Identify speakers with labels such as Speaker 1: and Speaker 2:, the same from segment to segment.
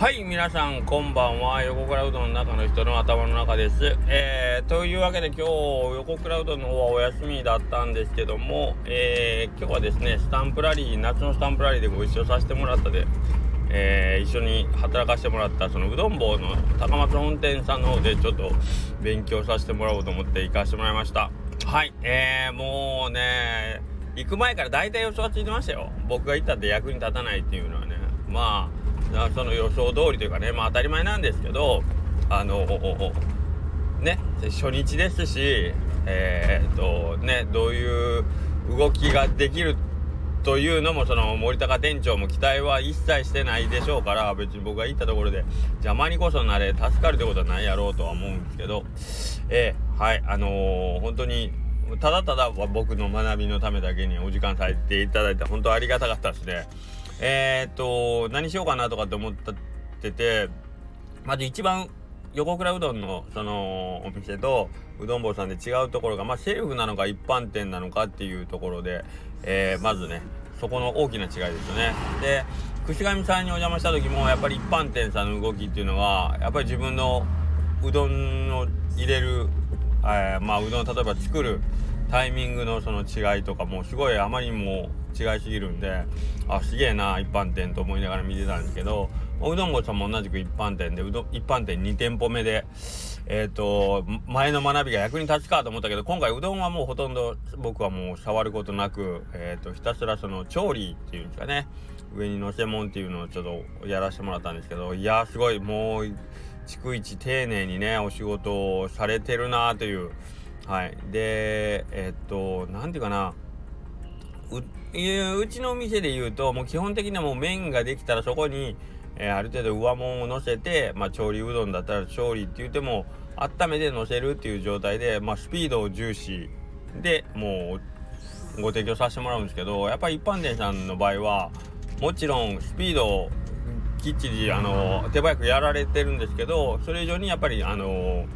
Speaker 1: はい皆さんこんばんは。横倉うどんの中の人の頭の中です。えー、というわけで今日横倉うどんの方はお休みだったんですけどもえー、今日はですねスタンプラリー夏のスタンプラリーでご一緒させてもらったでえー、一緒に働かせてもらったそのうどん坊の高松本店さんの方でちょっと勉強させてもらおうと思って行かせてもらいました。はいえー、もうね行く前から大体予想はついてましたよ。僕が行ったって役に立たないっていうのはね。まあその予想通りというかねまあ当たり前なんですけどあのね初日ですしえー、っとねどういう動きができるというのもその森高店長も期待は一切してないでしょうから別に僕が行ったところで邪魔にこそなれ助かるってことはないやろうとは思うんですけどえー、はいあのー、本当にただただ僕の学びのためだけにお時間させていただいて本当ありがたかったですね。えー、っと、何しようかなとかって思ってて、まず一番横倉うどんのそのお店とうどん坊さんで違うところが、まあ、セルフなのか一般店なのかっていうところで、えー、まずねそこの大きな違いですよね。で串上さんにお邪魔した時もやっぱり一般店さんの動きっていうのはやっぱり自分のうどんを入れる、えー、まあうどんを例えば作るタイミングのその違いとかもすごいあまりにも違いすぎるんであすげえな一般店と思いながら見てたんですけどうどんごさんも同じく一般店でうど一般店2店舗目でえっ、ー、と前の学びが役に立つかと思ったけど今回うどんはもうほとんど僕はもう触ることなく、えーと、ひたすらその調理っていうんですかね上にのせもんっていうのをちょっとやらせてもらったんですけどいやすごいもう逐一丁寧にねお仕事をされてるなというはい。でえっ、と何て言うかな。ううちの店で言うともう基本的にはもう麺ができたらそこに、えー、ある程度上物を乗せて、まあ、調理うどんだったら調理って言っても温めて乗せるっていう状態で、まあ、スピードを重視でもうご提供させてもらうんですけどやっぱり一般店さんの場合はもちろんスピードをきっちりあの手早くやられてるんですけどそれ以上にやっぱりあの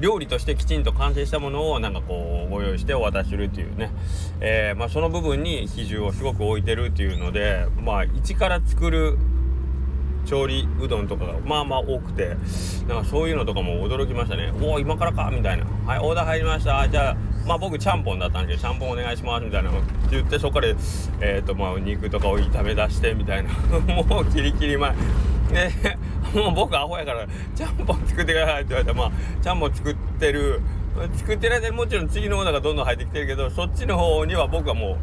Speaker 1: 料理としてきちんと完成したものをなんかこうご用意してお渡しするっていうね、えー、まあ、その部分に比重をすごく置いてるっていうのでまあ一から作る調理うどんとかがまあまあ多くてなんかそういうのとかも驚きましたね。おお今からかみたいな。はいオーダー入りました。じゃあまあ僕ちゃんぽんだったんですけどちゃんぽんお願いしますみたいなって言ってそこからえっ、ー、とまあ肉とかを炒め出してみたいな。もうキリキリ前。で もう僕アホやからちゃんぽん作ってくださいって言われてまあちゃんぽん作ってる。作ってる間にもちろん次のオーダーがどんどん入ってきてるけどそっちの方には僕はも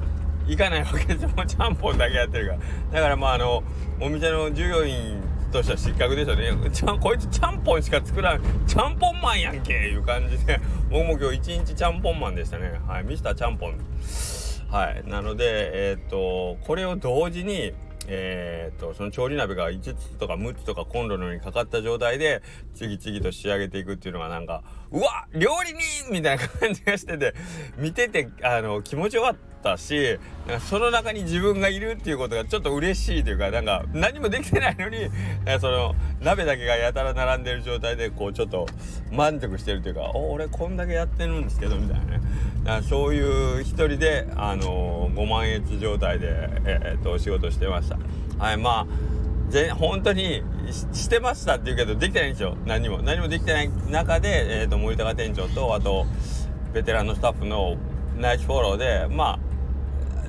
Speaker 1: う行かないわけですよ。もうちゃんぽんだけやってるから。だからまああのお店の従業員としては失格ですよね。ちゃんこいつちゃんぽんしか作らん。ちゃんぽんマンやんけいう感じで。僕も今日一日ちゃんぽんマンでしたね。はいミスターちゃんぽん。はいなのでえー、っとこれを同時にえー、とその調理鍋が5つとか6つとかコンロの上にかかった状態で次々と仕上げていくっていうのがなんかうわ料理人みたいな感じがしてて見ててあの気持ちよかったしなんかその中に自分がいるっていうことがちょっと嬉しいというかなんか何もできてないのにその鍋だけがやたら並んでる状態でこうちょっと満足してるというか「お俺こんだけやってるんですけど」みたいなねなそういう一人であのご満悦状態で、えー、っとお仕事してました。はいまあぜ本当にしてましたって言うけどできてないんですよ。何も。何もできてない中で、えーと森高店長とあとベテランのスタッフのナイスフォローでま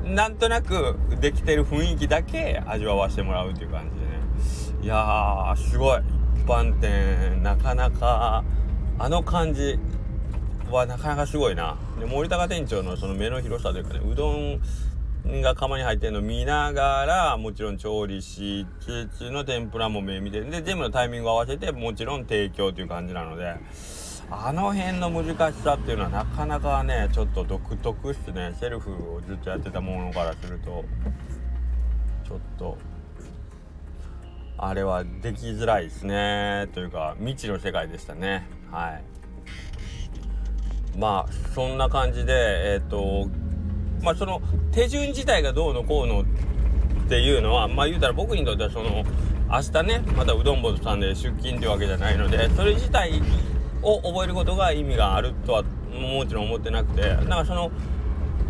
Speaker 1: あなんとなくできてる雰囲気だけ味わわせてもらうっていう感じでね。いやーすごい。一般店なかなかあの感じはなかなかすごいな。で森高店長のその目の広さというかねうどんが釜に入ってるの見ながらもちろん調理しつつの天ぷらも目見てで全部のタイミングを合わせてもちろん提供という感じなのであの辺の難しさっていうのはなかなかねちょっと独特っすね。セルフをずっとやってたものからするとちょっとあれはできづらいですね。というか未知の世界でしたね。はい。まあそんな感じでえっ、ー、とまあその手順自体がどうのこうのっていうのはまあ言うたら僕にとってはその明日ねまたうどん坊さんで出勤っていうわけじゃないのでそれ自体を覚えることが意味があるとはもちろん思ってなくてだかその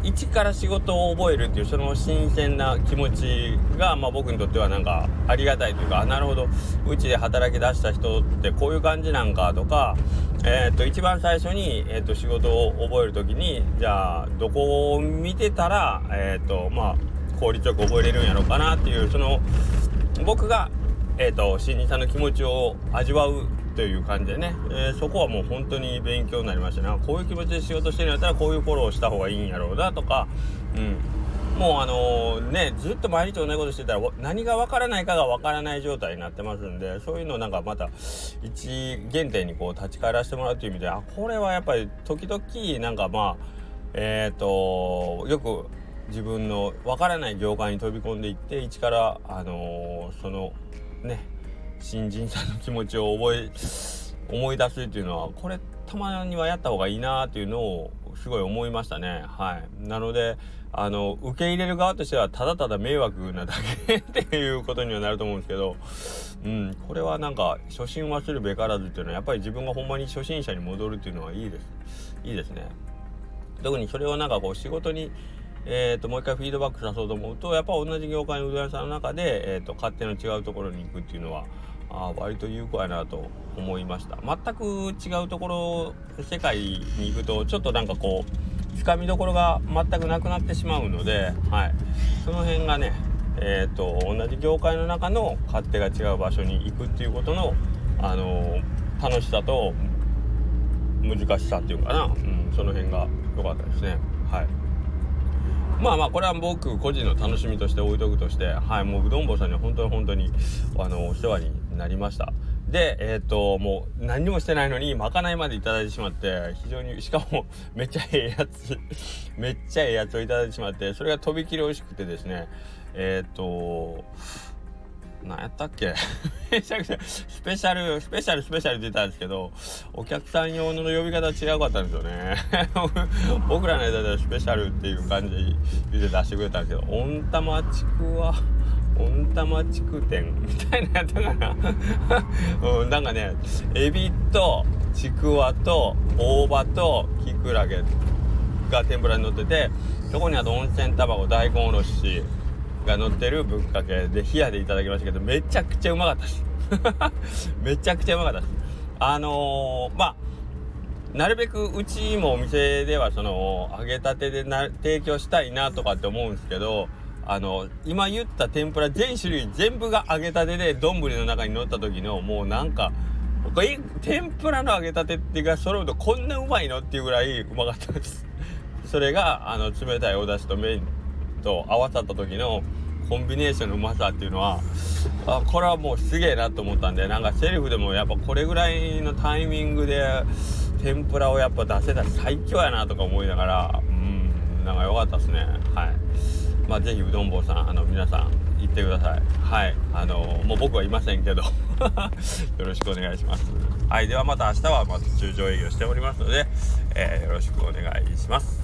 Speaker 1: 一から仕事を覚えるっていうその新鮮な気持ちが、まあ、僕にとってはなんかありがたいというかなるほど。うちで働き出した人ってこういう感じなんかとか、えー、っと一番最初に、えー、と仕事を覚える時にじゃあどこを見てたら、えー、っとまあ、効率よく覚えれるんやろうかなっていうその僕が、えー、と新人さんの気持ちを味わうという感じでね、えー、そこはもう本当に勉強になりましたね。こういう気持ちで仕事してるんやったらこういうフォローした方がいいんやろうなとか、うん、もうあの、ねずっと毎日同じことしてたら何がわからないかがわからない状態になってますんでそういうのなんかまた一原点にこう立ち返らせてもらうという意味であこれはやっぱり時々なんかまあえっ、ー、とよく自分のわからない業界に飛び込んでいって一からあのー、そのね新人さんの気持ちを覚え思い出すっていうのはこれたまにはやった方がいいなっていうのをすごい思いましたね。はい。なのであの受け入れる側としてはただただ迷惑なだけ っていうことにはなると思うんですけどうんこれはなんか初心忘るべからずっていうのはやっぱり自分がほんまに初心者に戻るっていうのはいいです。いいですね。特にそれをなんかこう仕事にえーと、もう一回フィードバックさそうと思うとやっぱ同じ業界のうどん屋さんの中で、えーと勝手の違うところに行くっていうのはあ割と有効やなと思いました。全く違うところ世界に行くとちょっとなんかこうつかみどころが全くなくなってしまうので、はい、その辺がねえーと、同じ業界の中の勝手が違う場所に行くっていうことの、あのー、楽しさと難しさっていうかな、うん、その辺が良かったですね。はい。まあまあこれは僕個人の楽しみとして置いとくとしてはいもううどん坊さんには本当に本当にあのお世話になりました。でえっ、ともう何にもしてないのにまかないまでいただいてしまって非常にしかも めっちゃええやつめっちゃええやつをいただいてしまってそれがとびきり美味しくてですねえっ、と何やったっけ？めちゃくちゃスペシャルスペシャルスペシャルって言ったんですけどお客さん用の呼び方違うかったんですよね。僕らの間ではスペシャルっていう感じで出してくれたんですけど温玉ちくわ温玉ちく店みたいなやったかな。うん、なんかねエビとちくわと大葉ときくらげが天ぷらに乗っててそこにあと温泉卵大根おろし。が乗ってるぶっかけで冷やでいただきましたけどめちゃくちゃうまかったです めちゃくちゃうまかったですあのー、まあなるべくうちもお店ではその揚げたてでな提供したいなとかって思うんですけどあの今言った天ぷら全種類全部が揚げたてで丼の中に乗った時のもうなんか天ぷらの揚げたてっていうか揃うとこんなうまいのっていうぐらいうまかったです。それがあの冷たいお出汁と麺。と合わさった時のコンビネーションのうまさっていうのはあこれはもうすげえなと思ったんでなんかセリフでもやっぱこれぐらいのタイミングで天ぷらをやっぱ出せたら最強やなとか思いながらうんなんか良かったですね。はい。まあ是非うどん坊さんあの皆さん行ってください。はい。あのもう僕はいませんけど よろしくお願いします。はい。ではまた明日はまた通常営業しておりますので、えー、よろしくお願いします。